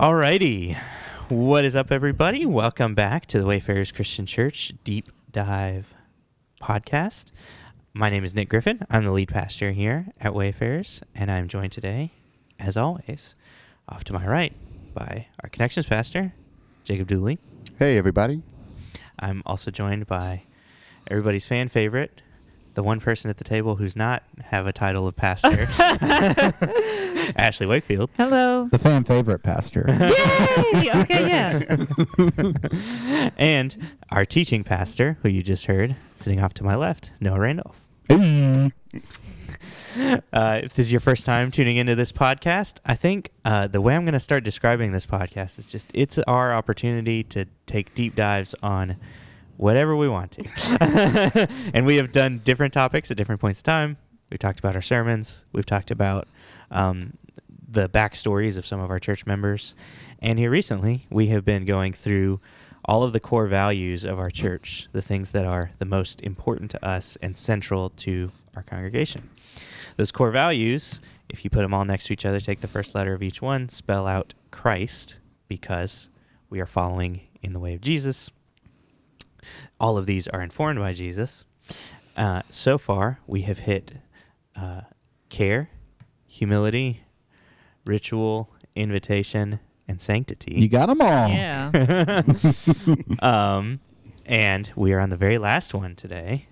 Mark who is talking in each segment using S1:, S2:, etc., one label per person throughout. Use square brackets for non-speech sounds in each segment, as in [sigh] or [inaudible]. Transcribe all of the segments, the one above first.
S1: Alrighty. What is up, everybody? Welcome back to the Wayfarers Christian Church Deep Dive podcast. My name is Nick Griffin. I'm the lead pastor here at Wayfarers, and I'm joined today, as always, off to my right by our Connections pastor, Jacob Dooley.
S2: Hey, everybody.
S1: I'm also joined by everybody's fan favorite, the one person at the table who's not have a title of pastor, [laughs] [laughs] [laughs] Ashley Wakefield.
S3: Hello.
S4: The fan favorite pastor. [laughs]
S3: Yay! Okay, yeah. [laughs]
S1: and our teaching pastor, who you just heard, sitting off to my left, Noah Randolph. Uh, if this is your first time tuning into this podcast, I think uh, the way I'm going to start describing this podcast is just it's our opportunity to take deep dives on whatever we want to. and we have done different topics at different points of time. We've talked about our sermons, we've talked about um, the backstories of some of our church members. And here recently, we have been going through all of the core values of our church, the things that are the most important to us and central to our congregation. Those core values, if you put them all next to each other, take the first letter of each one, spell out Christ, because we are following in the way of Jesus. All of these are informed by Jesus. Uh, so far, we have hit uh, care, humility, ritual, invitation, and sanctity.
S4: You got them all.
S3: Yeah. [laughs]
S1: um, and we are on the very last one today.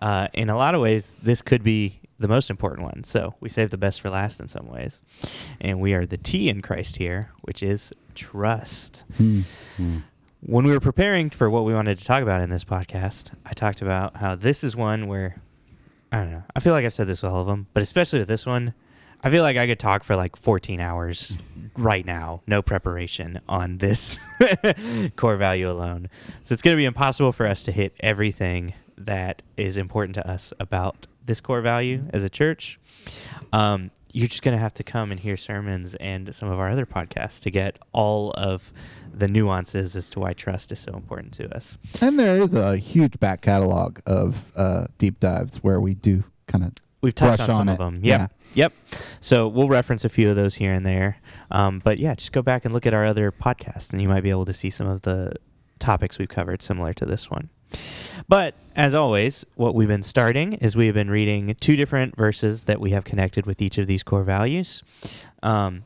S1: Uh, in a lot of ways, this could be the most important one. So we saved the best for last in some ways. And we are the T in Christ here, which is trust.
S4: Hmm.
S1: When we were preparing for what we wanted to talk about in this podcast, I talked about how this is one where, I don't know, I feel like I've said this with all of them, but especially with this one, I feel like I could talk for like 14 hours right now, no preparation on this [laughs] core value alone. So it's going to be impossible for us to hit everything that is important to us about this core value as a church. Um, you're just going to have to come and hear sermons and some of our other podcasts to get all of the nuances as to why trust is so important to us.
S4: And there is a huge back catalog of uh, deep dives where we do kind of
S1: We've touched
S4: Brush
S1: on some
S4: on
S1: of them. Yep.
S4: Yeah.
S1: Yep. So we'll reference a few of those here and there. Um, but yeah, just go back and look at our other podcasts, and you might be able to see some of the topics we've covered similar to this one. But as always, what we've been starting is we've been reading two different verses that we have connected with each of these core values. Um,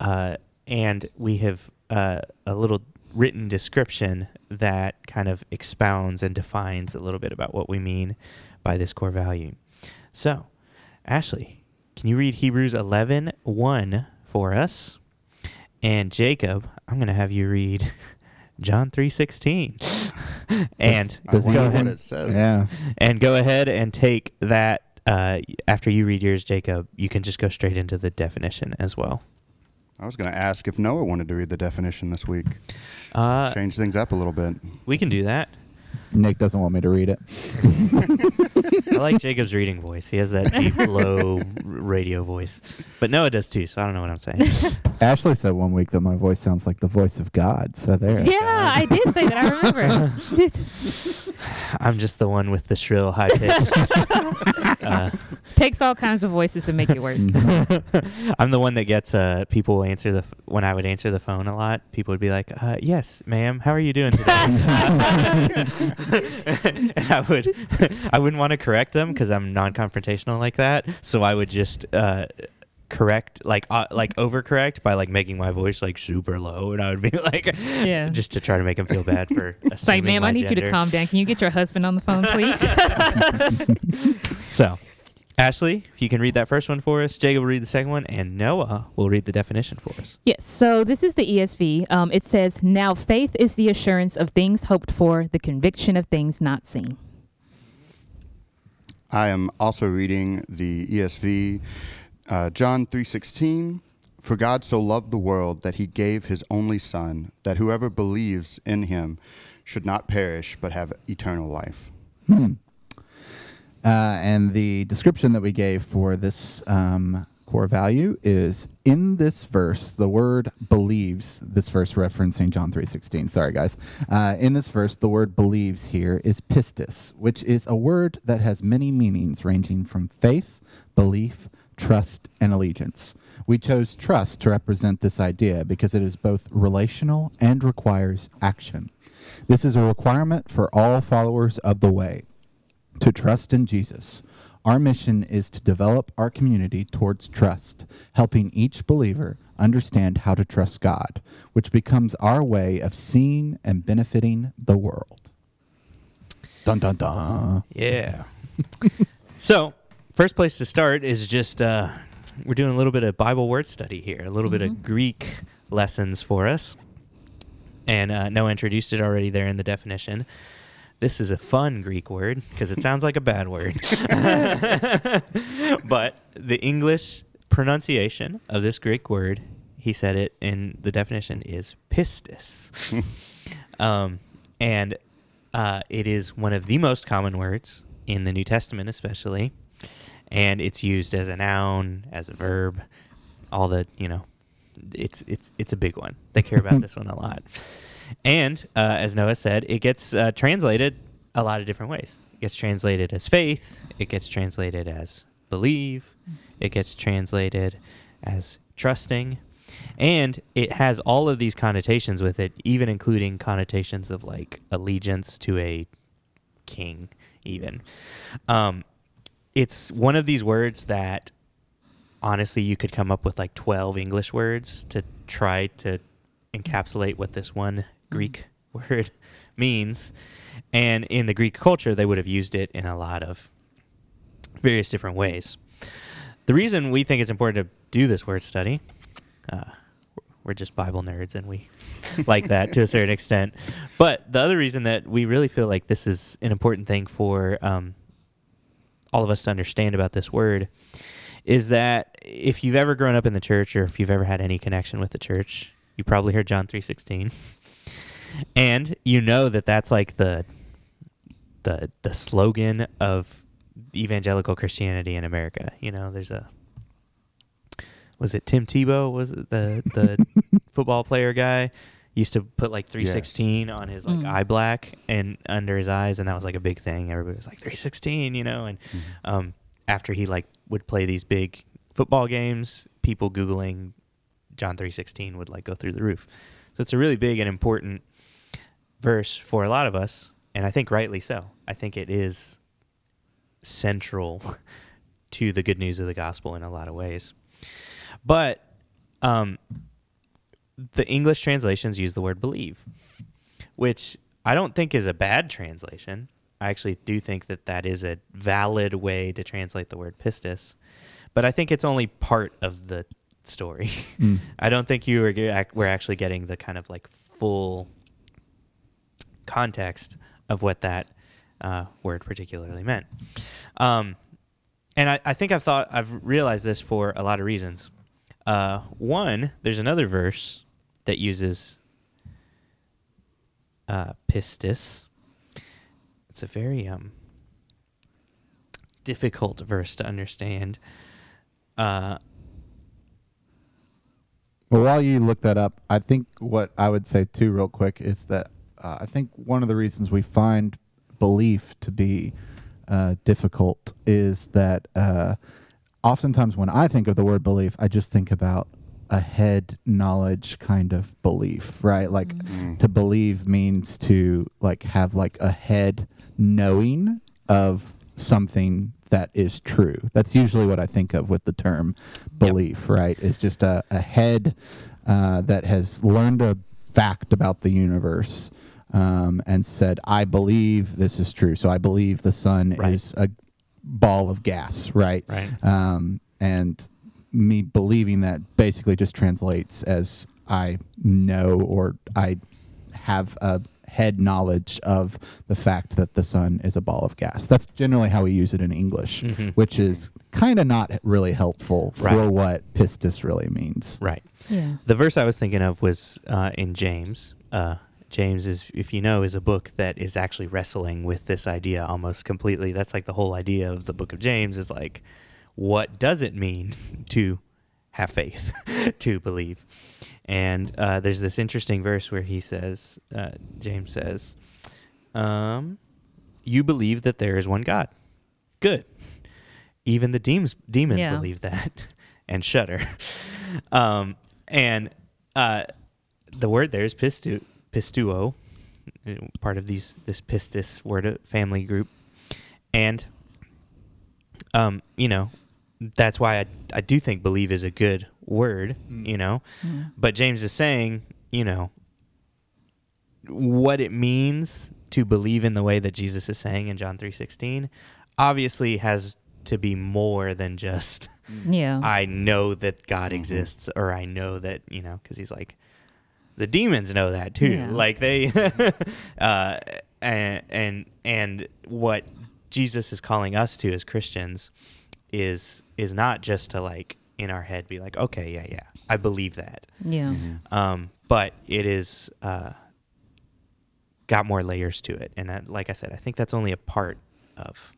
S1: uh, and we have uh, a little written description that kind of expounds and defines a little bit about what we mean by this core value. So, Ashley, can you read Hebrews 11 1 for us? And Jacob, I'm going to have you read [laughs] John 3:16. [laughs] and
S2: I
S4: Does he
S2: wonder
S1: go
S2: what
S1: ahead
S2: it says.
S4: yeah.
S1: and go ahead and take that uh, after you read yours, Jacob. You can just go straight into the definition as well.
S2: I was going to ask if Noah wanted to read the definition this week.
S1: Uh,
S2: Change things up a little bit.
S1: we can do that.
S4: Nick doesn't want me to read it. [laughs]
S1: I like Jacob's reading voice. He has that deep, [laughs] low radio voice. But Noah does too, so I don't know what I'm saying.
S4: Ashley said one week that my voice sounds like the voice of God. So there.
S3: Yeah, I did say that. I remember. [laughs]
S1: I'm just the one with the shrill, high pitch. [laughs] uh,
S3: Takes all kinds of voices to make it work. [laughs]
S1: I'm the one that gets uh, people answer the f- when I would answer the phone a lot. People would be like, uh, "Yes, ma'am. How are you doing today?" and I would, I wouldn't want to correct them because I'm non-confrontational like that. So I would just uh, correct, like, uh, like [laughs] overcorrect by like making my voice like super low, and I would be [laughs] like,
S3: Yeah.
S1: just to try to make him feel bad for. [laughs]
S3: It's like, ma'am,
S1: my
S3: I need you to calm down. Can you get your husband on the phone, please?
S1: So, Ashley, if you can read that first one for us, Jacob will read the second one, and Noah will read the definition for us.
S3: yes. So this is the ESV. Um, it says, "Now faith is the assurance of things hoped for, the conviction of things not seen."
S2: I am also reading the ESV, uh, John 3:16. For God so loved the world that he gave his only Son, that whoever believes in him should not perish but have eternal life.
S4: Hmm. Uh, and the description that we gave for this um, core value is in this verse the word believes this verse referencing john 3.16 sorry guys uh, in this verse the word believes here is pistis which is a word that has many meanings ranging from faith belief trust and allegiance We chose trust to represent this idea because it is both relational and requires action. This is a requirement for all followers of the way to trust in Jesus. Our mission is to develop our community towards trust, helping each believer understand how to trust God, which becomes our way of seeing and benefiting the world. Dun dun dun.
S1: Yeah. [laughs] so, first place to start is just uh, we're doing a little bit of Bible word study here, a little bit of Greek lessons for us. And uh, Noah introduced it already there in the definition. This is a fun Greek word because it sounds like a bad word. [laughs] but the English pronunciation of this Greek word, he said it in the definition, is pistis. [laughs] um, and uh, it is one of the most common words in the New Testament, especially. And it's used as a noun, as a verb, all the, you know, it's it's it's a big one. They care about [laughs] this one a lot. And uh, as Noah said, it gets uh, translated a lot of different ways. It gets translated as faith. It gets translated as believe. It gets translated as trusting. And it has all of these connotations with it, even including connotations of like allegiance to a king, even. Um, it's one of these words that honestly you could come up with like 12 English words to try to encapsulate what this one Greek [laughs] word means. And in the Greek culture, they would have used it in a lot of various different ways. The reason we think it's important to do this word study, uh, we're just Bible nerds and we [laughs] like that to a certain extent. But the other reason that we really feel like this is an important thing for um, all of us to understand about this word is that if you've ever grown up in the church or if you've ever had any connection with the church, you probably heard John 3:16. And you know that that's like the the the slogan of evangelical Christianity in America. You know, there's a was it Tim Tebow was it the the [laughs] football player guy used to put like 316 on his like
S3: Mm.
S1: eye black and under his eyes and that was like a big thing. Everybody was like 316 you know? And um after he like would play these big football games people googling John 316 would like go through the roof. So it's a really big and important verse for a lot of us and I think rightly so. I think it is central [laughs] to the good news of the gospel in a lot of ways. But um, the English translations use the word believe, which I don't think is a bad translation. I actually do think that that is a valid way to translate the word pistis, but I think it's only part of the story.
S4: Mm. [laughs]
S1: I don't think you were we're actually getting the kind of like full context of what that uh, word particularly meant. Um, and I, I think I've thought I've realized this for a lot of reasons. Uh, one, there's another verse that uses uh, pistis. It's a very um, difficult verse to understand. Uh,
S4: Well, while you look that up, I think what I would say too, real quick, is that uh, I think one of the reasons we find belief to be uh, difficult is that uh, oftentimes when I think of the word belief, I just think about a head knowledge kind of belief, right? Like to believe means to like have like a head knowing of something that is true. That's usually what I think of with the term belief, right? It's just a, a head uh, that has learned a fact about the universe um, and said, I believe this is true. So I believe the sun
S1: Right.
S4: is a ball of gas, right?
S1: Right.
S4: Um, and me believing that basically just translates as I know or I have a head knowledge of the fact that the sun is a ball of gas. That's generally how we use it in English,
S1: Mhm.
S4: which is kind of not really helpful for
S1: Right.
S4: what pistis really means.
S1: right.
S3: Yeah.
S1: The verse I was thinking of was uh, in James. Uh, James is, if you know, is a book that is actually wrestling with this idea almost completely. That's like the whole idea of the book of James is like, what does it mean [laughs] to have faith, [laughs] to believe? And uh, there's this interesting verse where he says, uh, James says, um, "You believe that there is one God. Good. Even the demons demons
S3: Yeah.
S1: believe that, [laughs] and shudder. um, and uh, the word there is pistu, pistuo, uh, part of these this pistis word uh, family group, and um, you know, that's why I I do think believe is a good word,
S4: Mm.
S1: you know,
S3: Yeah.
S1: but James is saying, you know, what it means to believe in the way that Jesus is saying in John 3:16 obviously has to be more than just
S3: Yeah.
S1: I know that God
S2: Mhm.
S1: exists or I know that, you know, cuz he's like the demons know that too.
S3: Yeah.
S1: Like they [laughs] uh and and and what Jesus is calling us to as Christians is is not just to like in our head be like, okay, yeah, yeah, I believe that.
S3: yeah.
S2: Mm-hmm.
S1: Um, but it is uh, got more layers to it, and that, like I said, I think that's only a part of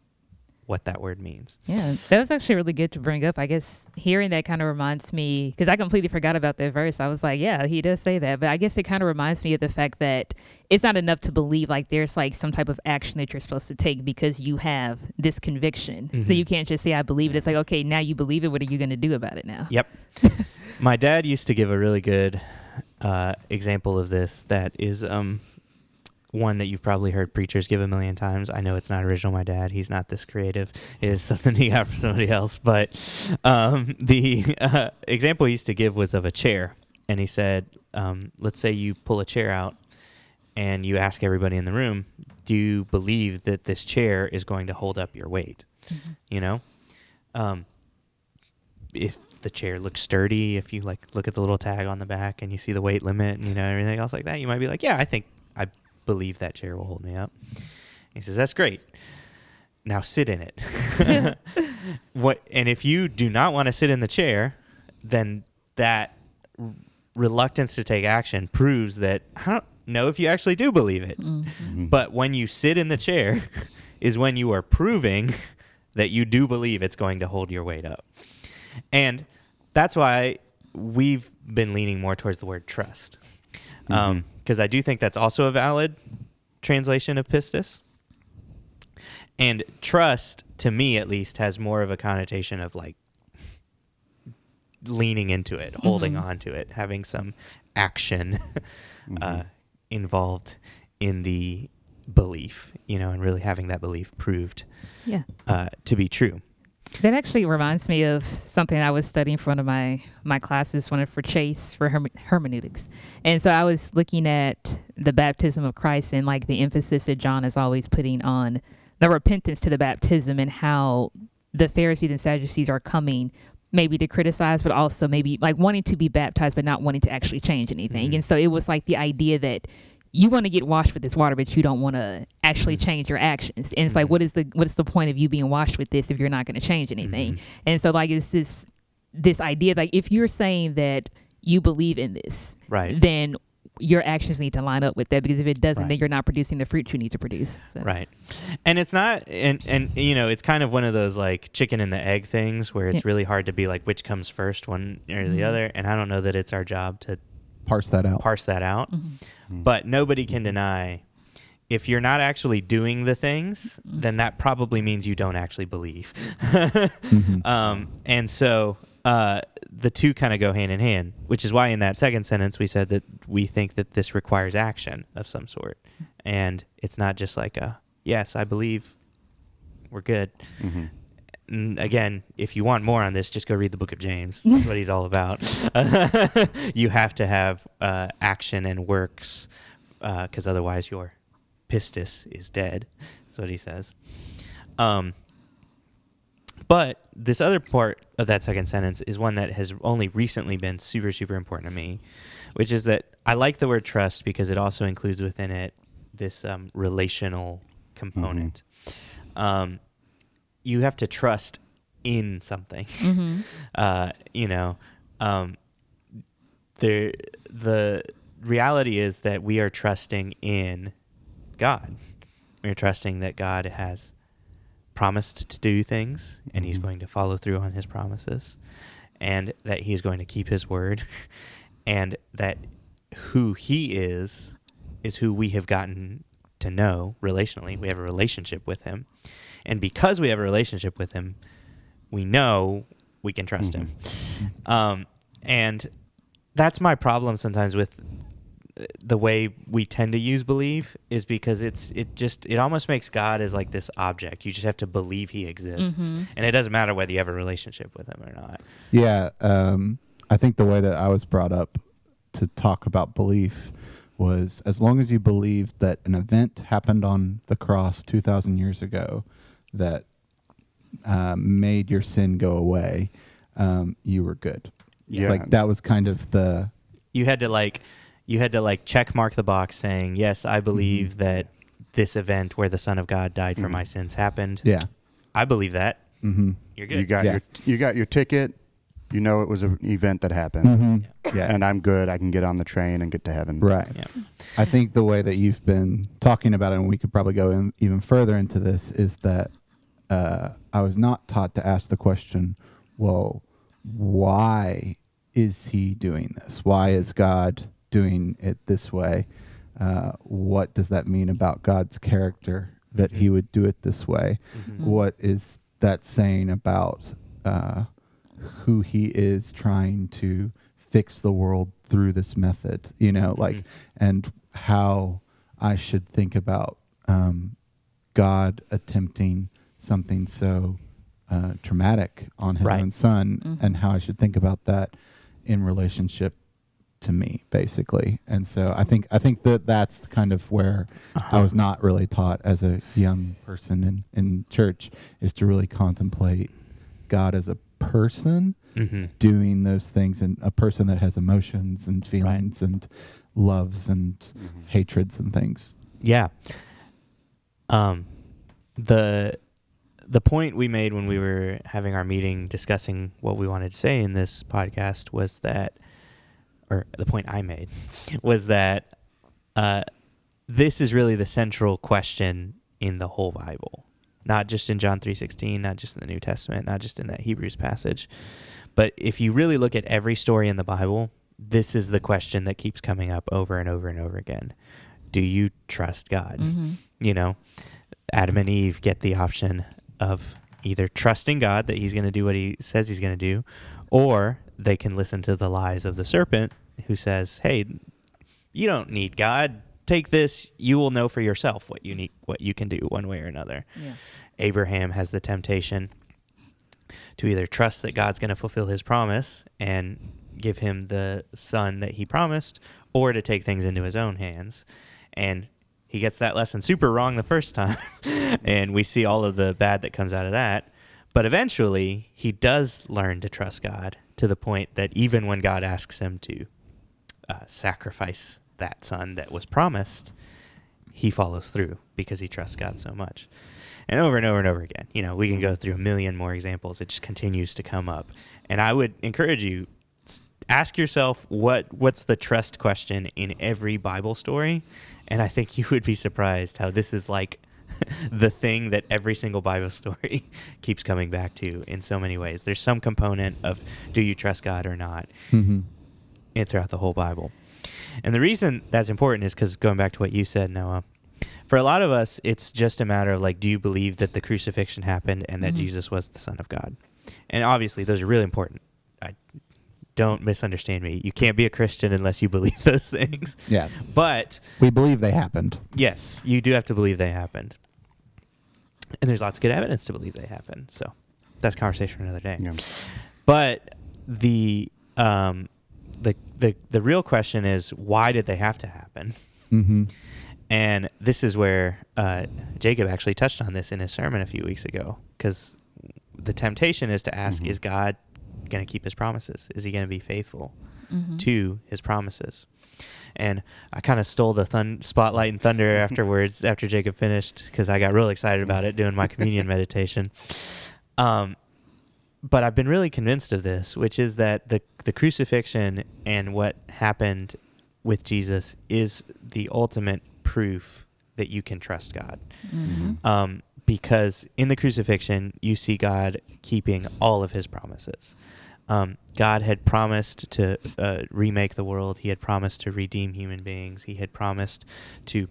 S1: what that word means.
S3: Yeah, that was actually really good to bring up. I guess hearing that kind of reminds me because I completely forgot about that verse. I was like, yeah, he does say that, but I guess it kind of reminds me of the fact that it's not enough to believe. Like there's like some type of action that you're supposed to take because you have this conviction. So
S1: Mhm.
S3: you can't just say I believe it. It's like okay, now you believe it. What are you going to do about it now?
S1: Yep. [laughs] My dad used to give a really good uh, example of this. That is um, one that you've probably heard preachers give a million times. I know it's not original. My dad, he's not this creative. It is [laughs] something he got from somebody else. But um, [laughs] the uh, example he used to give was of a chair, and he said, um, "Let's say you pull a chair out, and you ask everybody in the room, do you believe that this chair is going to hold up your weight?" You know. Um, if the chair looks sturdy, if you like look at the little tag on the back and you see the weight limit and you know everything else like that, you might be like, yeah, I think believe that chair will hold me up. He says, that's great. Now sit in it. [laughs] what? And if you do not want to sit in the chair, then that r- reluctance to take action proves that I don't know if you actually do believe it.
S2: Mhm.
S1: But when you sit in the chair [laughs] is when you are proving that you do believe it's going to hold your weight up. And that's why we've been leaning more towards the word trust. Um, mm-hmm. Because I do think that's also a valid translation of pistis. And trust, to me at least, has more of a connotation of like leaning into it, holding
S3: Mhm.
S1: on to it, having some action [laughs] uh,
S2: Mhm.
S1: involved in the belief, you know, and really having that belief proved
S3: Yeah.
S1: uh, to be true.
S3: That actually reminds me of something I was studying for one of my my classes, one of for Chase for herme- hermeneutics, and so I was looking at the baptism of Christ and like the emphasis that John is always putting on the repentance to the baptism and how the Pharisees and Sadducees are coming maybe to criticize, but also maybe like wanting to be baptized, but not wanting to actually change anything.
S1: Mhm.
S3: And so it was like the idea that you want to get washed with this water, but you don't want to actually
S1: Mhm.
S3: change your actions. And it's like, what is the what is the point of you being washed with this if you're not going to change anything?
S1: Mhm.
S3: And so like it's this this idea like if you're saying that you believe in this,
S1: Right.
S3: then your actions need to line up with that because if it doesn't,
S1: Right.
S3: then you're not producing the fruit you need to produce. So.
S1: Right. And it's not and and you know, it's kind of one of those like chicken and the egg things where it's
S3: Yeah.
S1: really hard to be like which comes first, one or the
S3: Mhm.
S1: other, and I don't know that it's our job to
S4: Parse that out.
S1: parse that out.
S3: Mhm.
S2: Mhm.
S1: But nobody can deny if you're not actually doing the things,
S3: Mhm.
S1: then that probably means you don't actually believe. [laughs]
S4: Mhm.
S1: um, and so uh, the two kind of go hand in hand, which is why in that second sentence we said that we think that this requires action of some sort. And it's not just like a, yes, I believe we're good.
S2: Mhm.
S1: And again, if you want more on this, just go read the book of James. That's what he's all about. [laughs] you have to have uh, action and works because otherwise your pistis is dead. That's what he says. Um, but this other part of that second sentence is one that has only recently been super, super important to me, which is that I like the word trust because it also includes within it this um, relational component. Um, you have to trust in something. [laughs]
S3: Mhm.
S1: Uh, you know, um, the the reality is that we are trusting in God. We're trusting that God has promised to do things and he's
S2: Mhm.
S1: going to follow through on his promises and that he's going to keep his word [laughs] and that who he is is who we have gotten to know relationally. We have a relationship with him. And because we have a relationship with him, we know we can trust him. Um, and that's my problem sometimes with uh, the way we tend to use believe is because it's it just it almost makes God as like this object. You just have to believe he exists.
S3: Mhm.
S1: And it doesn't matter whether you have a relationship with him or not.
S4: Yeah, um, I think the way that I was brought up to talk about belief was as long as you believe that an event happened on the cross 2,000 years ago that uh, made your sin go away, um, you were good.
S2: Yeah.
S4: Like that was kind of the.
S1: You had to like you had to like check mark the box saying, "Yes, I believe
S4: Mhm.
S1: that this event where the son of God died for
S2: Mhm.
S1: my sins happened."
S4: Yeah.
S1: I believe that.
S4: Mm-hmm.
S1: You're good.
S2: You got
S4: Yeah.
S2: your you got your ticket. You know it was an event that happened,
S4: Mm-hmm. Yeah.
S2: and I'm good. I can get on the train and get to heaven.
S4: Right.
S1: Yeah.
S4: I think the way that you've been talking about it, and we could probably go in even further into this, is that uh, I was not taught to ask the question, well, why is he doing this? Why is God doing it this way? Uh, what does that mean about God's character that he would do it this way?
S1: Mhm.
S3: Mm.
S4: What is that saying about uh, who he is trying to fix the world through this method? You know, like,
S1: Mhm.
S4: and how I should think about um, God attempting something so uh, traumatic on his
S1: Right.
S4: own son,
S3: Mhm.
S4: and how I should think about that in relationship to me, basically. And so I think I think that that's kind of where I was not really taught as a young person in, in church is to really contemplate God as a person
S1: Mhm.
S4: doing those things and a person that has emotions and feelings and loves and
S2: Mhm.
S4: hatreds and things.
S1: Yeah. Um, the the point we made when we were having our meeting discussing what we wanted to say in this podcast was that, or the point I made [laughs] was that uh, this is really the central question in the whole Bible, not just in John three sixteen, not just in the New Testament, not just in that Hebrews passage, but if you really look at every story in the Bible, this is the question that keeps coming up over and over and over again. Do you trust God?
S3: Mm-hmm.
S1: you know, Adam and Eve get the option of either trusting God that he's going to do what he says he's going to do, or they can listen to the lies of the serpent who says, "Hey, you don't need God. Take this. You will know for yourself what you need, what you can do one way or another."
S3: Yeah.
S1: Abraham has the temptation to either trust that God's going to fulfill his promise and give him the son that he promised, or to take things into his own hands. And he gets that lesson super wrong the first time. [laughs] and we see all of the bad that comes out of that. But eventually, he does learn to trust God to the point that even when God asks him to uh, sacrifice that son that was promised, he follows through because he trusts God so much. And over and over and over again, you know, we can go through a million more examples. It just continues to come up. And I would encourage you ask yourself what what's the trust question in every Bible story, and I think [laughs] you would be surprised how this is like [laughs] the thing that every single Bible [laughs] story keeps coming back to in so many ways. There's some component of do you trust God or not
S4: Mm-hmm.
S1: throughout the whole Bible. And the reason that's important is because going back to what you said, Noah, for a lot of us, it's just a matter of like, do you believe that the crucifixion happened and that
S3: Mhm.
S1: Jesus was the Son of God? And obviously, those are really important. I don't misunderstand me. You can't be a Christian unless you believe [laughs] those things.
S4: Yeah.
S1: But
S4: We believe they happened.
S1: yes, you do have to believe they happened. And there's lots of good evidence to believe they happened. So that's a conversation for another day.
S2: Yeah.
S1: But the um, the the the real question is why did they have to happen?
S4: Mm-hmm.
S1: And this is where uh, Jacob actually touched on this in his sermon a few weeks ago, because the temptation is to ask:
S2: Mhm.
S1: Is God going to keep His promises? Is He going to be faithful
S3: Mhm.
S1: to His promises? And I kind of stole the thun- spotlight and thunder [laughs] afterwards, after Jacob finished, because I got real excited about it doing my communion [laughs] meditation. Um, but I've been really convinced of this, which is that the the crucifixion and what happened with Jesus is the ultimate proof that you can trust God.
S3: Mhm.
S1: Um, because in the crucifixion, you see God keeping all of His promises. Um, God had promised to uh, remake the world. He had promised to redeem human beings. He had promised to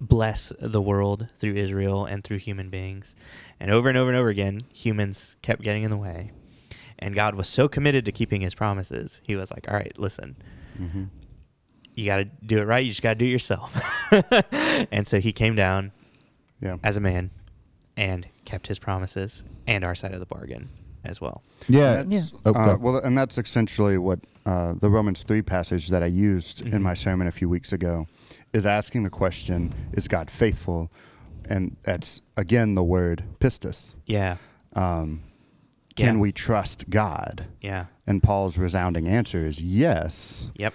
S1: bless the world through Israel and through human beings. And over and over and over again, humans kept getting in the way. And God was so committed to keeping his promises. He was like, "All right, listen.
S2: hmm
S1: You got to do it right. You just got to do it yourself." [laughs] and so he came down
S2: Yeah.
S1: as a man and kept his promises and our side of the bargain as well.
S4: Yeah.
S2: That's-
S4: Oh,
S2: uh, well, and that's essentially what uh, the Romans 3 passage that I used
S1: Mhm.
S2: in my sermon a few weeks ago is asking the question Is God faithful? And that's, again, the word pistis.
S1: Yeah.
S2: Um, can
S1: Yeah.
S2: we trust God?
S1: Yeah.
S2: And Paul's resounding answer is yes,
S1: Yep.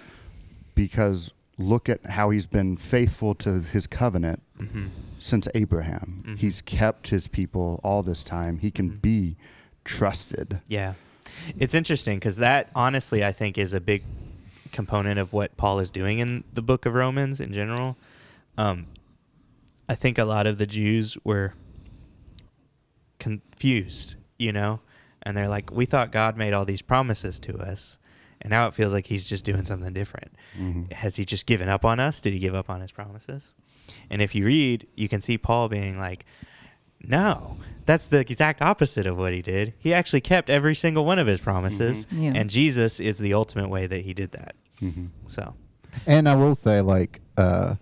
S2: because look at how he's been faithful to his covenant
S1: hmm
S2: since Abraham.
S1: Mhm.
S2: He's kept his people all this time. He can
S1: Mhm.
S2: be trusted.
S1: Yeah. It's interesting because that honestly, I think, is a big component of what Paul is doing in the book of Romans in general. Um, I think a lot of the Jews were confused, you know, and they're like, we thought God made all these promises to us, and now it feels like he's just doing something different.
S2: Mhm.
S1: Has he just given up on us? Did he give up on his promises? And if you read, you can see Paul being like, no, that's the exact opposite of what he did. He actually kept every single one of his promises,
S3: Mhm. Yeah.
S1: and Jesus is the ultimate way that he did that.
S2: Mhm.
S1: So,
S4: And I will say, like, uh,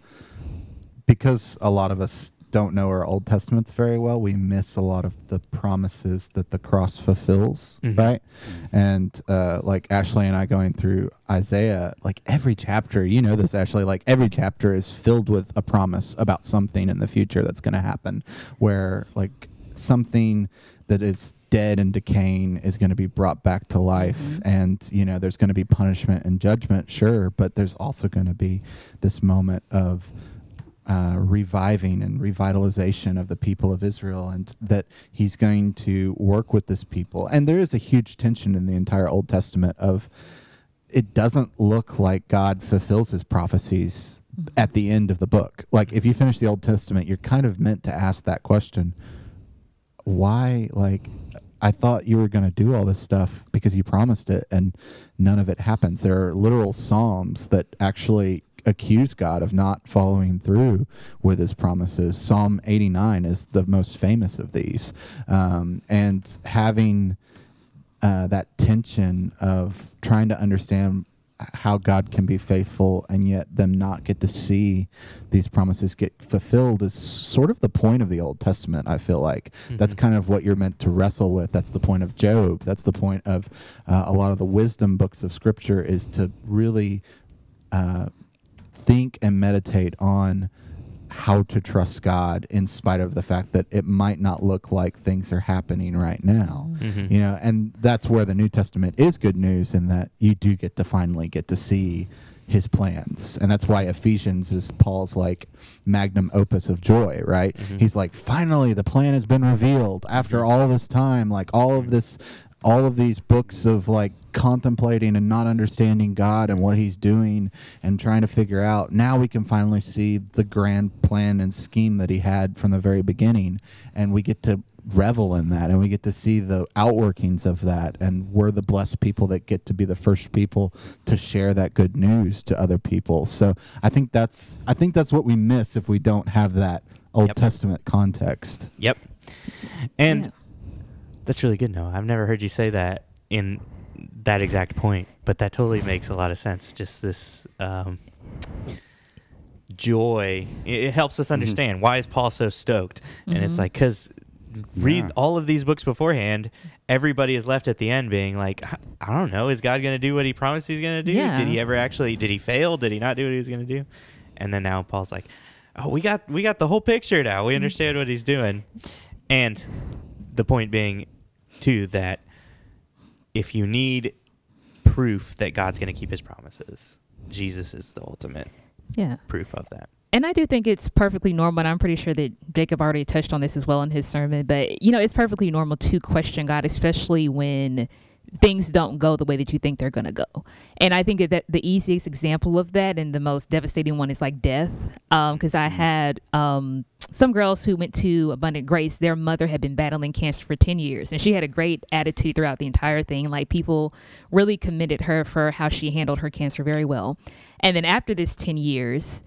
S4: because a lot of us don't know our Old Testaments very well, we miss a lot of the promises that the cross fulfills,
S1: Mhm.
S4: right? And uh, like Ashley and I going through Isaiah, like every chapter, you know this, Ashley, like every chapter is filled with a promise about something in the future that's going to happen, where like something that is dead and decaying is going to be brought back to life
S3: Mhm.
S4: and you know there's going to be punishment and judgment sure but there's also going to be this moment of uh, reviving and revitalization of the people of Israel, and that he's going to work with this people. And there is a huge tension in the entire Old Testament of it doesn't look like God fulfills his prophecies at the end of the book. Like if you finish the Old Testament, you're kind of meant to ask that question why like I thought you were going to do all this stuff because you promised it and none of it happens. There are literal psalms that actually accuse God of not following through with his promises. Psalm 89 is the most famous of these. Um, and having uh, that tension of trying to understand how God can be faithful and yet them not get to see these promises get fulfilled is sort of the point of the Old Testament, I feel like. That's
S1: Mhm.
S4: kind of what you're meant to wrestle with. That's the point of Job. That's the point of uh, a lot of the wisdom books of Scripture is to really uh, think and meditate on how to trust God in spite of the fact that it might not look like things are happening right now.
S1: Mhm.
S4: You know, and that's where the New Testament is good news in that you do get to finally get to see his plans. And that's why Ephesians is Paul's like magnum opus of joy, right?
S1: Mhm.
S4: He's like finally the plan has been revealed after all this time, like all of this all of these books of like contemplating and not understanding God and what he's doing and trying to figure out. Now we can finally see the grand plan and scheme that he had from the very beginning and we get to revel in that and we get to see the outworkings of that and we're the blessed people that get to be the first people to share that good news to other people. So I think that's I think that's what we miss if we don't have that Old
S1: Yep.
S4: Testament context.
S1: Yep. And
S3: Yeah.
S1: That's really good, Noah. I've never heard you say that in that exact point, but that totally makes a lot of sense. Just this um, joy. It, it helps us understand why is Paul so stoked, and it's
S3: Mhm.
S1: like because read
S2: Yeah.
S1: all of these books beforehand. Everybody is left at the end being like, I I don't know, is God going to do what He promised He's going to do?
S3: Yeah.
S1: Did He ever actually? Did He fail? Did He not do what He was going to do? And then now Paul's like, oh, we got we got the whole picture now. We understand what He's doing. And the point being, too, that if you need proof that God's going to keep His promises, Jesus is the ultimate
S3: Yeah.
S1: proof of that.
S3: And I do think it's perfectly normal. And I'm pretty sure that Jacob already touched on this as well in his sermon. But, you know, it's perfectly normal to question God, especially when things don't go the way that you think they're going to go. And I think that the easiest example of that and the most devastating one is like death. Because I had um, some girls who went to Abundant Grace, their mother had been battling cancer for 10 years. And she had a great attitude throughout the entire thing. Like people really commended her for how she handled her cancer very well. And then after this 10 years,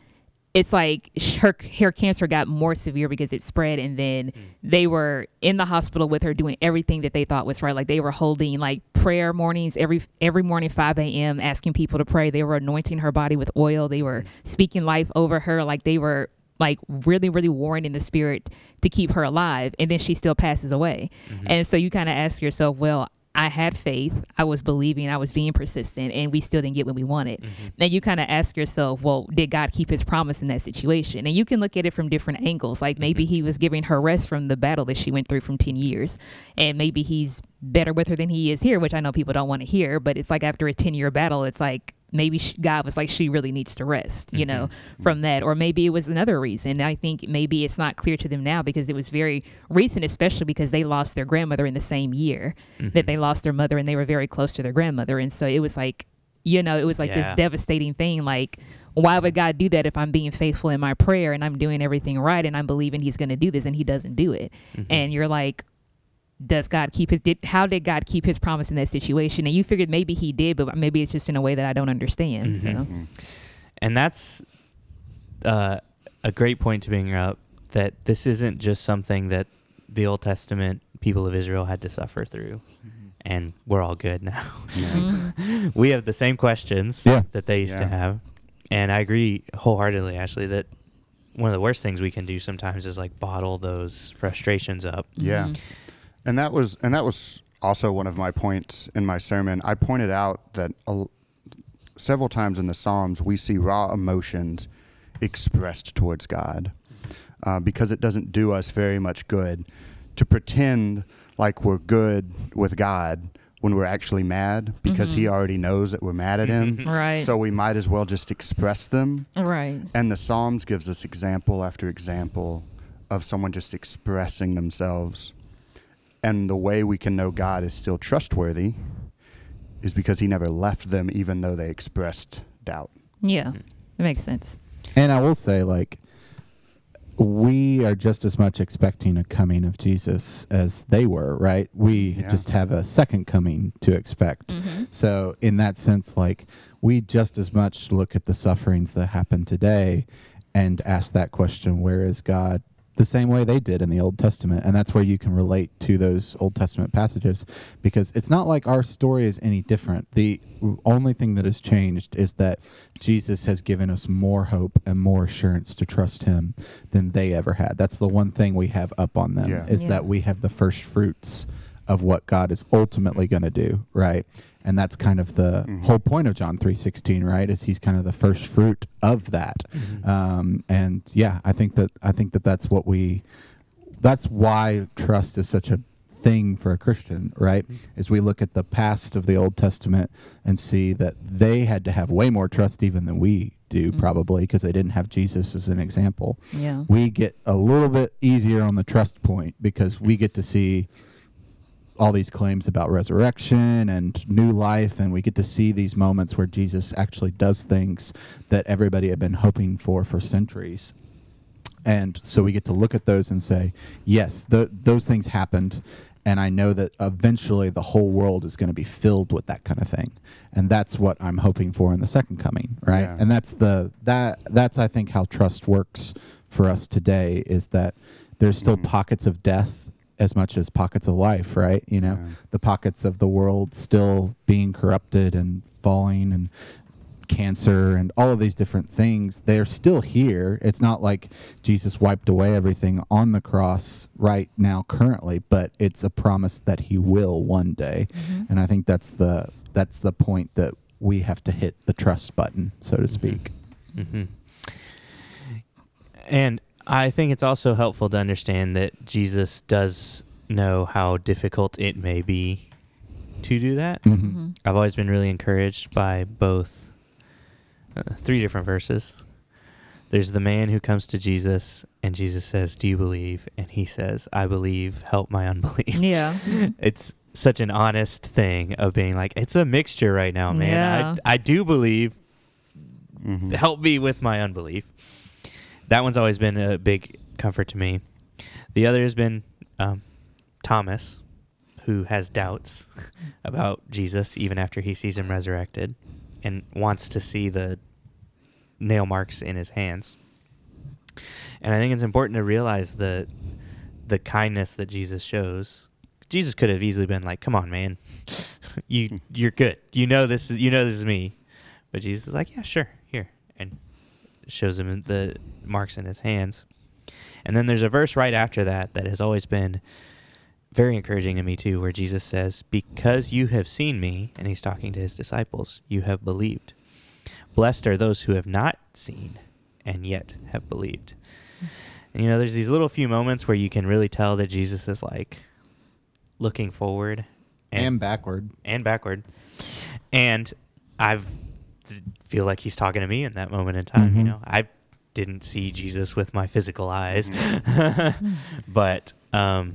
S3: it's like her her cancer got more severe because it spread and then mm. they were in the hospital with her doing everything that they thought was right. Like they were holding like prayer mornings every every morning 5 a.m asking people to pray. They were anointing her body with oil. They were mm. speaking life over her. Like they were like really really warring in the spirit to keep her alive. And then she still passes away. Mm-hmm. And so you kind of ask yourself well I had faith. I was believing. I was being persistent, and we still didn't get what we wanted. Mm-hmm. Then you kind of ask yourself, well, did God keep his promise in that situation? And you can look at it from different angles. Like mm-hmm. maybe he was giving her rest from the battle that she went through from 10 years. And maybe he's better with her than he is here, which I know people don't want to hear. But it's like after a 10 year battle, it's like, maybe sh God was like, she really needs to rest, you know, mm-hmm. Mm-hmm. from that. Or maybe it was another reason. I think maybe it's not clear to them now because it was very recent, especially because they lost their grandmother in the same year that they mm-hmm. lost their mother and they were very close to their grandmother. And so it was like, you know, it was like
S1: Yeah.
S3: this devastating thing. Like, why would God do that if I'm being faithful in my prayer and I'm doing everything right and I'm believing He's going to do this and He doesn't do it? And you're like, does God keep his did how did God keep his promise in that situation? And you figured maybe he did, but maybe it's just in a way that I don't understand. So
S1: And that's uh, a great point to bring up that this isn't just something that the Old Testament people of Israel had to suffer through. And we're all good now.
S3: Mhm. [laughs]
S1: we have the same questions
S4: Yeah.
S1: that they used to have. And I agree wholeheartedly, actually, that one of the worst things we can do sometimes is like bottle those frustrations up.
S2: Yeah.
S3: Mhm.
S2: And that was and that was also one of my points in my sermon. I pointed out that a, several times in the Psalms we see raw emotions expressed towards God uh, because it doesn't do us very much good to pretend like we're good with God when we're actually mad because He
S3: Mhm.
S2: already knows that we're mad at Him.
S3: Right.
S2: So we might as well just express them.
S3: right.
S2: And the Psalms gives us example after example of someone just expressing themselves. And the way we can know God is still trustworthy is because he never left them even though they expressed doubt.
S3: Yeah. It makes sense.
S4: And I will say, like, we are just as much expecting a coming of Jesus as they were, right? We
S2: Yeah.
S4: just have a second coming to expect.
S3: Mhm.
S4: So, in that sense, like, we just as much look at the sufferings that happen today and ask that question where is God? The same way they did in the Old Testament. And that's where you can relate to those Old Testament passages because it's not like our story is any different. The only thing that has changed is that Jesus has given us more hope and more assurance to trust him than they ever had. That's the one thing we have up on them
S2: Yeah.
S4: is
S3: Yeah.
S4: that we have the first fruits of what God is ultimately going to do, right? And that's kind of the
S2: Mhm.
S4: whole point of John 3:16, right? Is he's kind of the first fruit of that. Um, and yeah, I think that I think that that's what we that's why trust is such a thing for a Christian, right? Is we look at the past of the Old Testament and see that they had to have way more trust even than we do
S3: Mhm.
S4: probably because they didn't have Jesus as an example
S3: Yeah.
S4: we get a little bit easier on the trust point because we get to see all these claims about resurrection and new life and we get to see these moments where Jesus actually does things that everybody had been hoping for for centuries. And so we get to look at those and say, yes, th- those things happened and I know that eventually the whole world is going to be filled with that kind of thing. And that's what I'm hoping for in the second coming, right?
S2: Yeah.
S4: And that's the that that's I think how trust works for us today is that there's still
S2: Mhm.
S4: pockets of death as much as pockets of life, right? You know,
S2: Yeah.
S4: the pockets of the world still being corrupted and falling and cancer and all of these different things they're still here it's not like jesus wiped away everything on the cross right now currently but it's a promise that he will one day
S3: Mhm.
S4: and i think that's the that's the point that we have to hit the trust button so to speak
S1: hmm And I think it's also helpful to understand that Jesus does know how difficult it may be to do that.
S4: Mhm.
S3: Mhm.
S1: I've always been really encouraged by both uh, three different verses. There's the man who comes to Jesus, and Jesus says, Do you believe? And he says, I believe, help my unbelief.
S3: Yeah. [laughs] [laughs]
S1: it's such an honest thing of being like, It's a mixture right now, man.
S3: Yeah.
S1: I, I do believe,
S2: Mhm.
S1: help me with my unbelief. That one's always been a big comfort to me. The other has been um, Thomas, who has doubts [laughs] about Jesus even after he sees him resurrected and wants to see the nail marks in his hands. And I think it's important to realize the the kindness that Jesus shows. Jesus could have easily been like, "Come on, man, [laughs] you you're good. You know this is you know this is me," but Jesus is like, "Yeah, sure, here," shows him the marks in his hands. And then there's a verse right after that that has always been very encouraging to me too, where Jesus says, "Because you have seen me," and he's talking to his disciples, "you have believed. Blessed are those who have not seen and yet have believed." And you know, there's these little few moments where you can really tell that Jesus is like looking forward
S4: And, backward.
S1: and backward. And I've feel like he's talking to me in that moment in time, you
S4: Mhm.
S1: know. I didn't see Jesus with my physical eyes.
S3: Mm-hmm. [laughs]
S1: but um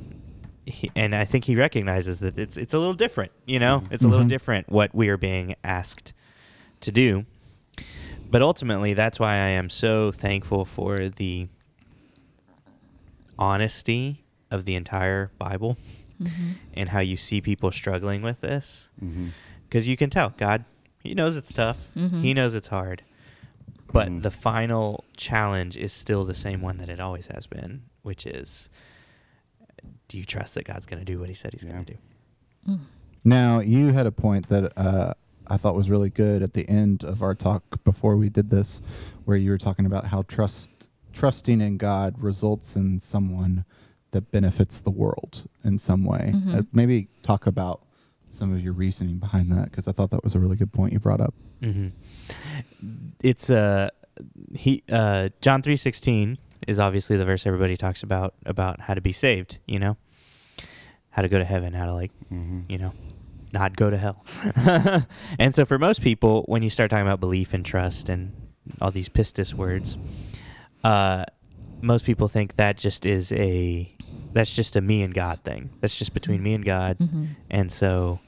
S1: he, and I think he recognizes that it's it's a little different, you know. It's a little
S4: Mhm.
S1: different what we are being asked to do. But ultimately, that's why I am so thankful for the honesty of the entire Bible
S3: Mhm.
S1: and how you see people struggling with this because you can tell God, He knows it's tough,
S3: Mhm.
S1: He knows it's hard, but
S2: Mhm.
S1: the final challenge is still the same one that it always has been, which is, do you trust that God's going to do what He said He's
S2: Yeah.
S1: going to do?
S3: Mm.
S4: Now, you had a point that uh, I thought was really good at the end of our talk before we did this, where you were talking about how trust trusting in God results in someone that benefits the world in some way.
S3: Mhm.
S4: Uh, maybe talk about some of your reasoning behind that because I thought that was a really good point you brought up.
S1: hmm It's uh, he uh, John three sixteen is obviously the verse everybody talks about about how to be saved. You know, how to go to heaven, how to like
S2: Mhm.
S1: you know, not go to hell. [laughs] and so for most people, when you start talking about belief and trust and all these pistis words, uh, most people think that just is a that's just a me and God thing. That's just between me and God.
S3: Mhm.
S1: And so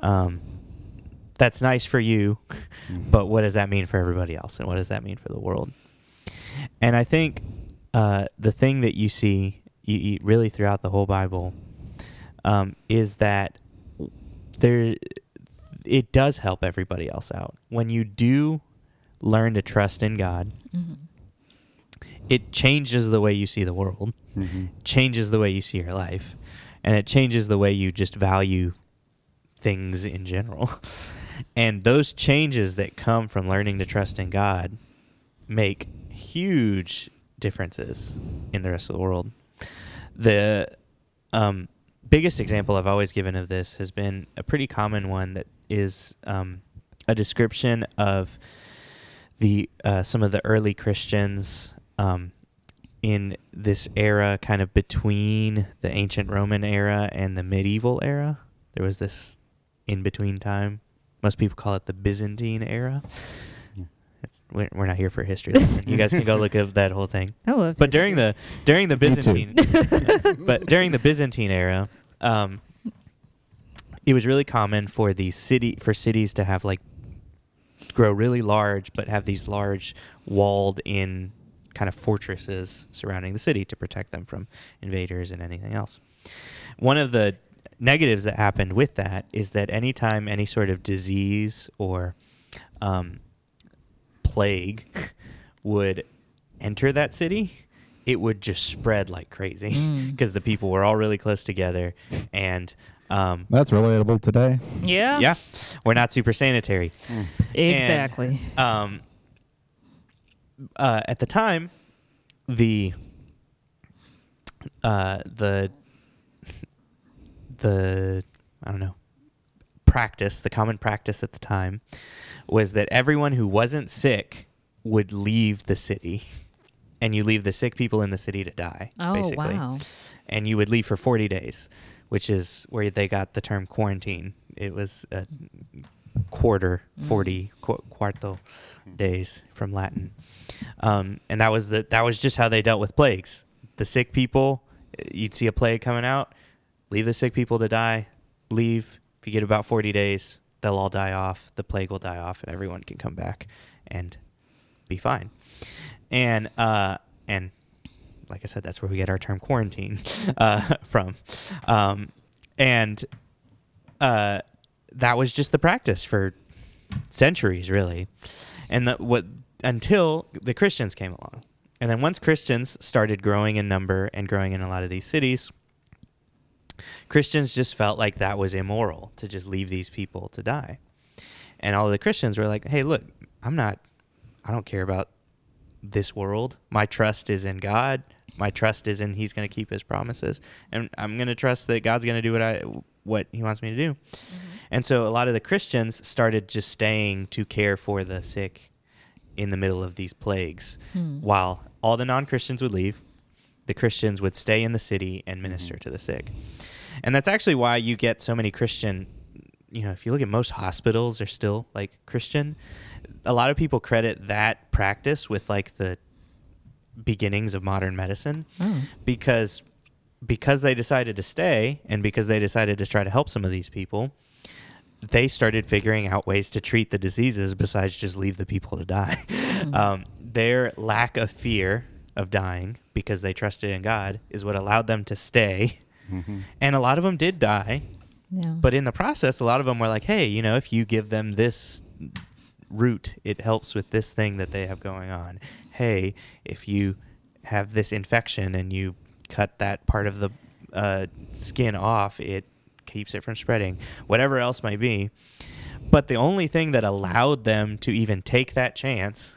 S1: um, that's nice for you,
S2: Mhm.
S1: but what does that mean for everybody else? And what does that mean for the world? And I think uh, the thing that you see you, you really throughout the whole Bible um, is that there it does help everybody else out. When you do learn to trust in God,
S3: Mhm.
S1: It changes the way you see the world,
S2: Mhm.
S1: changes the way you see your life, and it changes the way you just value things in general. [laughs] and those changes that come from learning to trust in God make huge differences in the rest of the world. The um, biggest example I've always given of this has been a pretty common one that is um, a description of the uh, some of the early Christians um, in this era, kind of between the ancient Roman era and the medieval era. There was this in between time. Most people call it the Byzantine era. It's, we're we're not here for history lesson. You guys can go look up that whole thing.
S3: I love
S1: But during the during the Byzantine, [laughs] but during the Byzantine era, um, it was really common for these city for cities to have like grow really large, but have these large walled in kind of fortresses surrounding the city to protect them from invaders and anything else. One of the negatives that happened with that is that anytime any sort of disease or um, plague [laughs] would enter that city, it would just spread like crazy
S3: Mm. [laughs]
S1: because the people were all really close together and um,
S4: That's relatable today.
S3: Yeah.
S1: yeah, we're not super sanitary.
S2: Mm.
S3: Exactly.
S1: Um, uh, at the time, the uh, the the I don't know practice, the common practice at the time was that everyone who wasn't sick would leave the city, and you leave the sick people in the city to die.
S3: oh
S1: basically
S3: wow.
S1: and you would leave for 40 days, which is where they got the term quarantine. It was a quarter, 40 qu- quarto days from Latin. Um, and that was the that was just how they dealt with plagues. The sick people, uh, you'd see a plague coming out, leave the sick people to die, leave. If you get about 40 days, they'll all die off. The plague will die off, and everyone can come back and be fine. And uh, and like I said, that's where we get our term quarantine [laughs] uh, [laughs] from. Um, and uh, that was just the practice for centuries, really. And the, what until the Christians came along, and then once Christians started growing in number and growing in a lot of these cities, Christians just felt like that was immoral to just leave these people to die. And all the Christians were like, hey, look, I'm not, I don't care about this world. My trust is in God. My trust is in He's going to keep His promises, and I'm going to trust that God's going to do what I what He wants me to do. Mm-hmm. And so a lot of the Christians started just staying to care for the sick in the middle of these plagues,
S3: Hmm.
S1: while all the non Christians would leave. The Christians would stay in the city and minister mm-hmm. to the sick. And that's actually why you get so many Christian, you know, if you look at most hospitals, are still like Christian. A lot of people credit that practice with like the beginnings of modern medicine
S3: Oh.
S1: because because they decided to stay and because they decided to try to help some of these people they started figuring out ways to treat the diseases besides just leave the people to die. [laughs] Um, their lack of fear of dying because they trusted in god is what allowed them to stay.
S2: Mhm.
S1: and a lot of them did die.
S3: Yeah.
S1: but in the process a lot of them were like hey you know if you give them this root it helps with this thing that they have going on. Hey if you have this infection and you cut that part of the uh, skin off it keeps it from spreading whatever else might be but the only thing that allowed them to even take that chance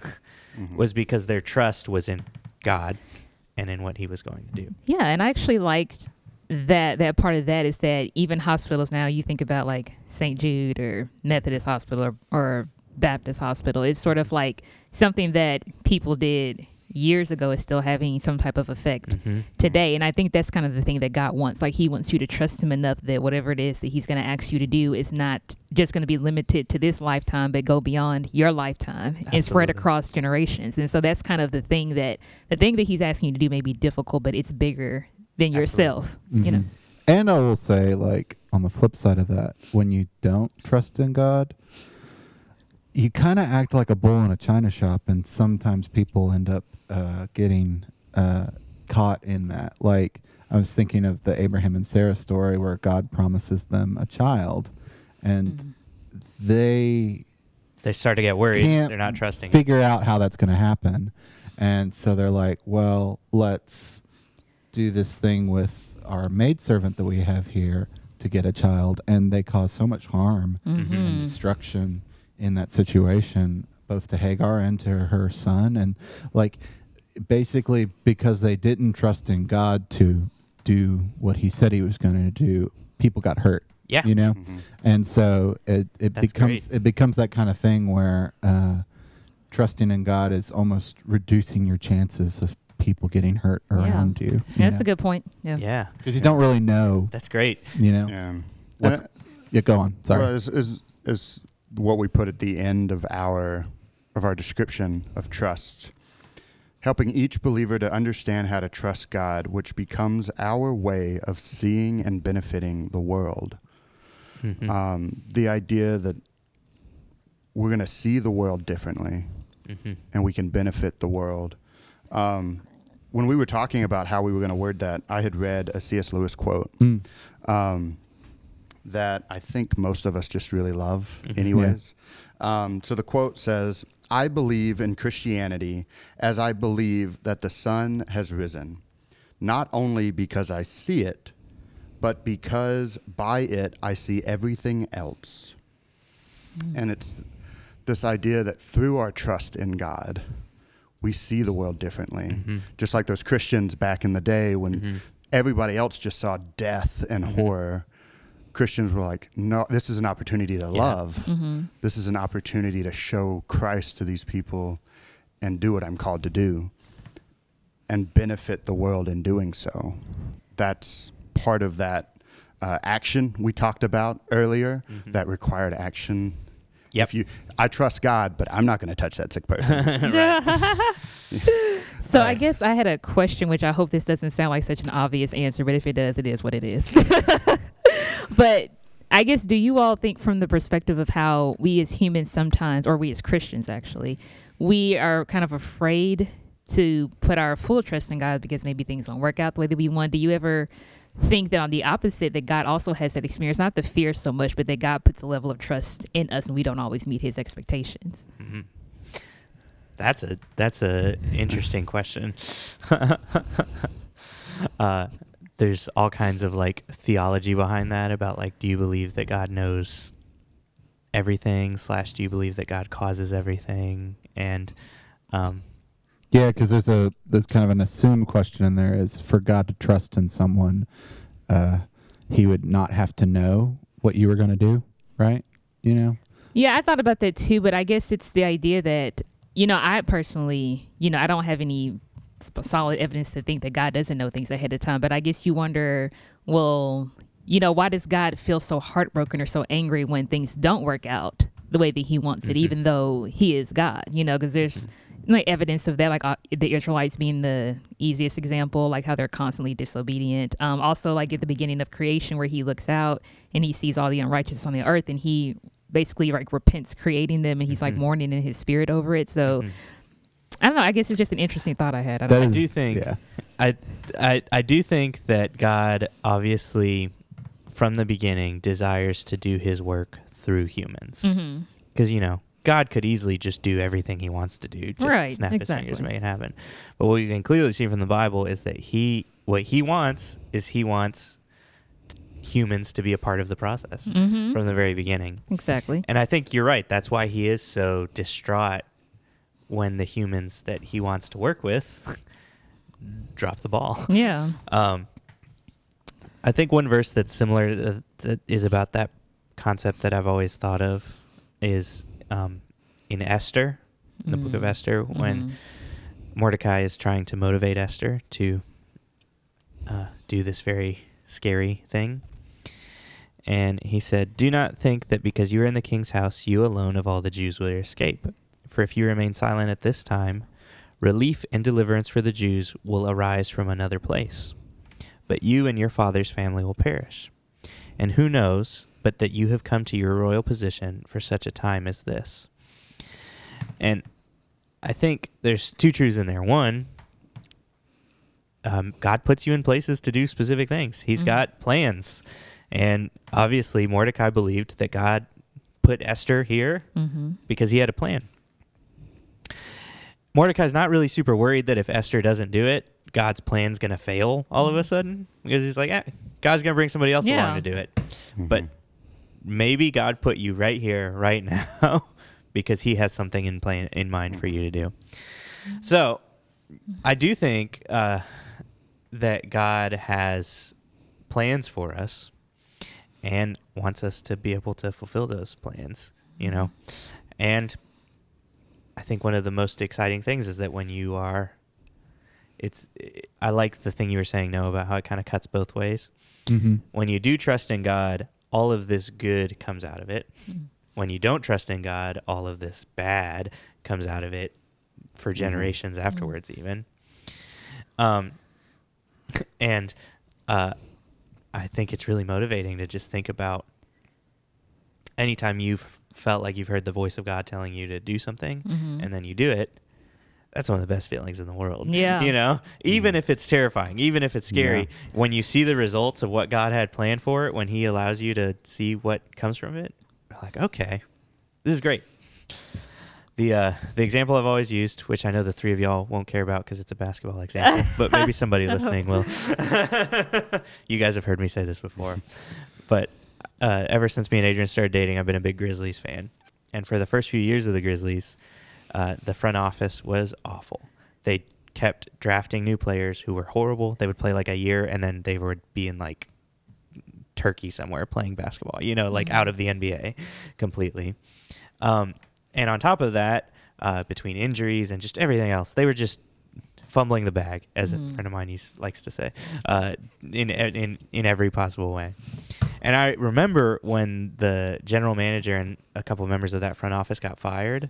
S2: Mhm.
S1: was because their trust was in god and in what he was going to do
S3: Yeah, and I actually liked that that part of that is that even hospitals now you think about like St. Jude or Methodist Hospital or, or Baptist Hospital, it's sort of like something that people did years ago is still having some type of effect
S1: Mhm.
S3: today. And I think that's kind of the thing that God wants. Like he wants you to trust him enough that whatever it is that he's going to ask you to do is not just going to be limited to this lifetime, but go beyond your lifetime and spread across generations. And so that's kind of the thing that the thing that he's asking you to do may be difficult, but it's bigger than yourself. You know.
S4: And I will say, like, on the flip side of that, when you don't trust in God, you kind of act like a bull in a china shop, and sometimes people end up uh, getting uh, caught in that. Like, I was thinking of the Abraham and Sarah story where God promises them a child, and
S3: Mhm.
S4: they
S1: they start to get worried
S4: can't
S1: they're not trusting
S4: figure out how that's going to happen. And so they're like, well, let's do this thing with our maidservant that we have here to get a child. And they cause so much harm and
S3: Mhm.
S4: destruction in that situation, both to Hagar and to her son. And like, basically, because they didn't trust in God to do what he said he was going to do, people got hurt.
S1: yeah
S4: You know?
S2: Mhm.
S4: and so it, it
S1: That's
S4: becomes
S1: great.
S4: it becomes that kind of thing where uh, trusting in God is almost reducing your chances of people getting hurt
S3: Yeah.
S4: around you.
S3: yeah, That's a good point. Yeah.
S1: yeah
S4: because you don't really know.
S1: that's great
S4: You know,
S2: Yeah.
S4: What's-
S2: And-
S4: yeah. Go on. Sorry.
S2: Well, is, is is what we put at the end of our of our description of trust, helping each believer to understand how to trust God, which becomes our way of seeing and benefiting the world.
S1: Mhm.
S2: Um, the idea that we're going to see the world differently
S1: Mhm.
S2: and we can benefit the world. Um, when we were talking about how we were going to word that, I had read a C.S. Lewis quote
S4: Mm.
S2: um, that I think most of us just really love,
S1: Mhm.
S2: anyways. Um, so the quote says, I believe in Christianity as I believe that the sun has risen, not only because I see it, but because by it I see everything else. And it's this idea that through our trust in God, we see the world differently.
S1: Mhm.
S2: Just like those Christians back in the day when
S1: Mhm.
S2: everybody else just saw death and
S1: Mhm.
S2: horror. Christians were like, no, this is an opportunity to
S1: Yeah.
S2: love.
S3: hmm
S2: This is an opportunity to show Christ to these people and do what I'm called to do and benefit the world in doing so. That's part of that uh, action we talked about earlier,
S1: Mhm.
S2: that required action.
S1: Yep.
S2: If you, I trust God, but I'm not going to touch that sick person. [laughs]
S1: Right. [laughs] [laughs]
S3: So I guess I had a question, which I hope this doesn't sound like such an obvious answer, but if it does, it is what it is. [laughs] but I guess, do you all think from the perspective of how we as humans sometimes, or we as Christians actually, we are kind of afraid to put our full trust in God because maybe things won't work out the way that we want? Do you ever think that on the opposite, that God also has that experience, not the fear so much, but that God puts a level of trust in us and we don't always meet his expectations?
S1: Mhm. That's a that's a interesting question. [laughs] uh, there's all kinds of like theology behind that about like, do you believe that God knows everything? Slash, do you believe that God causes everything? And um,
S4: Yeah, because there's a there's kind of an assumed question in there is for God to trust in someone, uh, he would not have to know what you were going to do, right? You know.
S3: Yeah, I thought about that too, but I guess it's the idea that, you know, I personally, you know, I don't have any sp- solid evidence to think that God doesn't know things ahead of time, but I guess you wonder, well, you know, why does God feel so heartbroken or so angry when things don't work out the way that he wants it,
S1: Mhm.
S3: even though he is God, you know, because there's like evidence of that, like uh, the Israelites being the easiest example, like how they're constantly disobedient. Um, also, like at the beginning of creation, where he looks out and he sees all the unrighteous on the earth, and he basically like repents creating them, and he's like
S1: Mhm.
S3: mourning in his spirit over it. So
S1: mhm.
S3: I don't know. I guess it's just an interesting thought I had. I don't
S4: That
S3: know.
S1: I do think-
S4: Yeah.
S1: I, I I do think that God obviously from the beginning desires to do his work through humans.
S3: Mhm.
S1: Because you know, God could easily just do everything he wants to do, just
S3: Right,
S1: snap his fingers,
S3: exactly.
S1: make it happen. But what you can clearly see from the Bible is that he what he wants is he wants humans to be a part of the process
S3: Mhm.
S1: from the very beginning.
S3: Exactly.
S1: And I think you're right. That's why he is so distraught when the humans that he wants to work with [laughs] drop the ball. [laughs]
S3: Yeah.
S1: Um, I think one verse that's similar uh, that is about that concept that I've always thought of is um, in Esther, in the book of
S3: Mm.
S1: Esther, when
S3: Mhm.
S1: Mordecai is trying to motivate Esther to uh, do this very scary thing. And he said, Do not think that because you are in the king's house, you alone of all the Jews will escape. For if you remain silent at this time, relief and deliverance for the Jews will arise from another place. But you and your father's family will perish. And who knows but that you have come to your royal position for such a time as this? And I think there's two truths in there. One, um, God puts you in places to do specific things. He's
S3: Mhm.
S1: got plans, and obviously Mordecai believed that God put Esther here
S3: Mhm.
S1: because he had a plan. Mordecai's not really super worried that if Esther doesn't do it, God's plan's gonna fail all of a sudden because he's like, eh, God's gonna bring somebody else
S3: Yeah.
S1: along to do it. But
S2: Mhm.
S1: maybe God put you right here, right [laughs] now, because He has something in plan in mind for you to do. So, I do think uh, that God has plans for us and wants us to be able to fulfill those plans. You know, and I think one of the most exciting things is that when you are, it's. I like the thing you were saying, no, about how it kind of cuts both ways
S4: Mm-hmm.
S1: when you do trust in God, all of this good comes out of it.
S3: Mhm.
S1: When you don't trust in God, all of this bad comes out of it for generations afterwards, even. Um, [laughs] and uh, I think it's really motivating to just think about anytime you've felt like you've heard the voice of God telling you to do something
S3: Mhm.
S1: and then you do it. That's one of the best feelings in the world. [laughs]
S3: Yeah.
S1: You know, even if it's terrifying, even if it's scary,
S2: Yeah.
S1: when you see the results of what God had planned for it, when He allows you to see what comes from it, like, okay, this is great. The uh, the example I've always used, which I know the three of y'all won't care about because it's a basketball example, [laughs] but maybe somebody listening will. [laughs] you guys have heard me say this before, but uh, ever since me and Adrian started dating, I've been a big Grizzlies fan, and for the first few years of the Grizzlies, uh, the front office was awful. They kept drafting new players who were horrible. They would play like a year and then they would be in like Turkey somewhere playing basketball, you know, like out of the NBA completely. Um, and on top of that, uh, between injuries and just everything else, they were just fumbling the bag, as a
S3: Mhm.
S1: friend of mine used, likes to say, uh, in, in, in every possible way. And I remember when the general manager and a couple members of that front office got fired,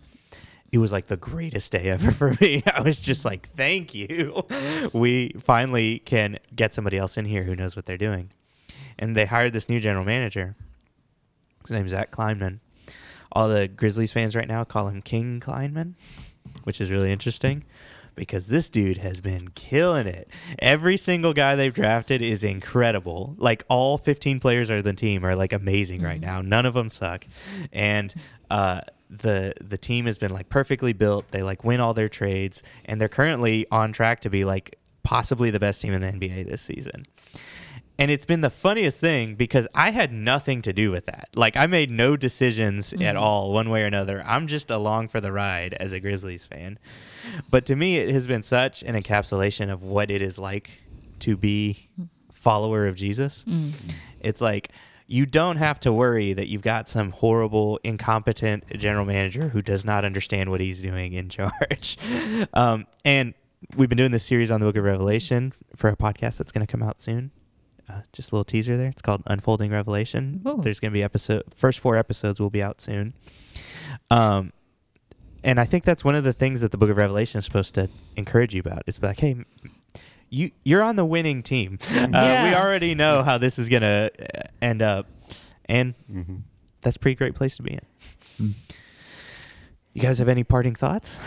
S1: it was like the greatest day ever [laughs] for me. I was just like, thank you. [laughs] We finally can get somebody else in here who knows what they're doing. And they hired this new general manager. His name's Zach Kleiman. All the Grizzlies fans right now call him King Kleiman, [laughs] which is really interesting because this dude has been killing it. Every single guy they've drafted is incredible. Like all 15 players of the team are like amazing right
S3: Mhm.
S1: now. None of them suck. And uh, the the team has been like perfectly built. They like win all their trades, and they're currently on track to be like possibly the best team in the NBA this season. And it's been the funniest thing because I had nothing to do with that. Like I made no decisions at
S3: Mhm.
S1: all, one way or another. I'm just along for the ride as a Grizzlies fan. But to me, it has been such an encapsulation of what it is like to be follower of Jesus.
S3: Mm.
S1: It's like you don't have to worry that you've got some horrible, incompetent general manager who does not understand what he's doing in [laughs] charge. Um, and we've been doing this series on the Book of Revelation for a podcast that's going to come out soon. Uh, just a little teaser there. It's called Unfolding Revelation.
S3: Ooh.
S1: There's going to be episode first four episodes will be out soon. Um, and I think that's one of the things that the Book of Revelation is supposed to encourage you about. It's like, hey, you you're on the winning team. [laughs] Uh, We already know how this is gonna uh, end up, and
S2: Mhm.
S1: that's a pretty great place to be in.
S4: Mm.
S1: You guys have any parting thoughts?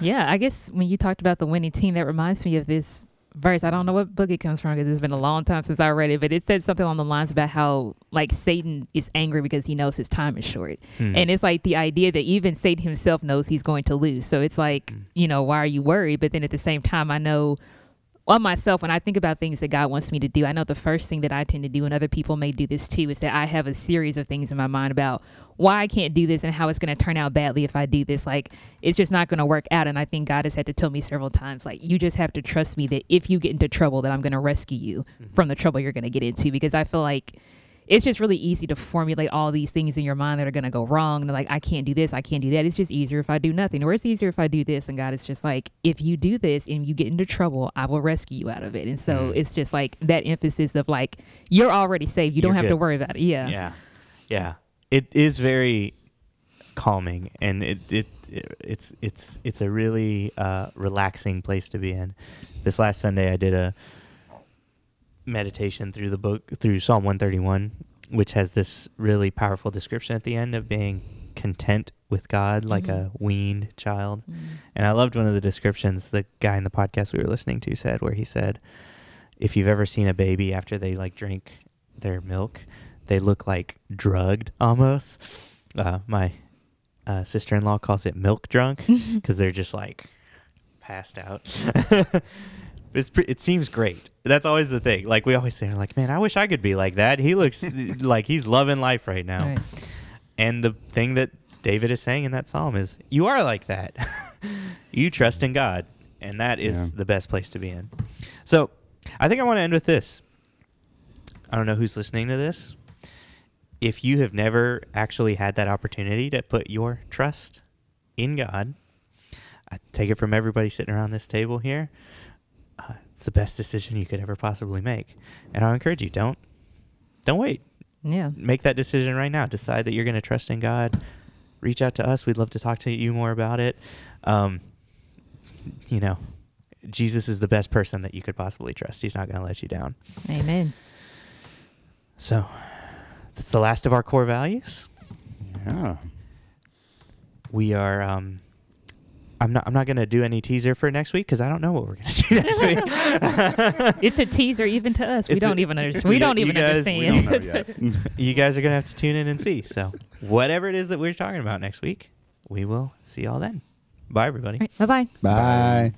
S3: Yeah, I guess when you talked about the winning team, that reminds me of this verse. I don't know what book it comes from because it's been a long time since I read it, but it said something along the lines about how like Satan is angry because he knows his time is short.
S1: Hmm.
S3: And it's like the idea that even Satan himself knows he's going to lose. So it's like,
S1: Mm.
S3: you know, why are you worried? But then at the same time, I know on myself, when I think about things that God wants me to do, I know the first thing that I tend to do, and other people may do this too, is that I have a series of things in my mind about why I can't do this and how it's going to turn out badly if I do this. Like, it's just not going to work out. And I think God has had to tell me several times, like, you just have to trust me that if you get into trouble, that I'm going to rescue you mm-hmm. from the trouble you're going to get into. Because I feel like it's just really easy to formulate all these things in your mind that are going to go wrong. And like, I can't do this, I can't do that. It's just easier if I do nothing, or it's easier if I do this. And God is just like, if you do this and you get into trouble, I will rescue you out of it. And so
S1: Mhm.
S3: it's just like that emphasis of like, you're already saved. You don't
S1: You're
S3: have to worry about it. Yeah.
S1: yeah, yeah. It is very calming, and it it, it it's it's it's a really uh, relaxing place to be in. This last Sunday, I did a meditation through the book through Psalm 131, which has this really powerful description at the end of being content with God, like
S3: Mhm.
S1: a weaned child.
S3: Mm.
S1: And I loved one of the descriptions the guy in the podcast we were listening to said, where he said, if you've ever seen a baby after they like drink their milk, they look like drugged almost. Uh, my uh, sister in law calls it milk drunk [laughs] because they're just like passed out. [laughs] it's pre- it seems great. That's always the thing. Like we always say, like, man, I wish I could be like that. He looks [laughs] like he's loving life right now.
S3: Right.
S1: And the thing that David is saying in that psalm is, you are like that. [laughs] you trust in God, and that is
S2: Yeah.
S1: the best place to be in. So, I think I want to end with this. I don't know who's listening to this. If you have never actually had that opportunity to put your trust in God, I take it from everybody sitting around this table here. It's the best decision you could ever possibly make, and I encourage you don't don't wait
S3: Yeah.
S1: make that decision right now. Decide that you're going to trust in God. Reach out to us. We'd love to talk to you more about it. Um, you know, Jesus is the best person that you could possibly trust. He's not going to let you down.
S3: Amen.
S1: So, that's the last of our core values.
S2: Yeah.
S1: We are. Um, I'm not. I'm not going to do any teaser for next week because I don't know what we're going to do [laughs] next week. [laughs]
S3: It's a teaser even to us. We
S1: It's a-
S3: don't even understand. [laughs] We don't even
S1: guys-
S3: understand.
S2: don't
S1: you guys are going to have to tune in and see. So, whatever it is that we're talking about next week, we will see y'all then. Bye, everybody.
S3: Bye bye.
S4: Bye.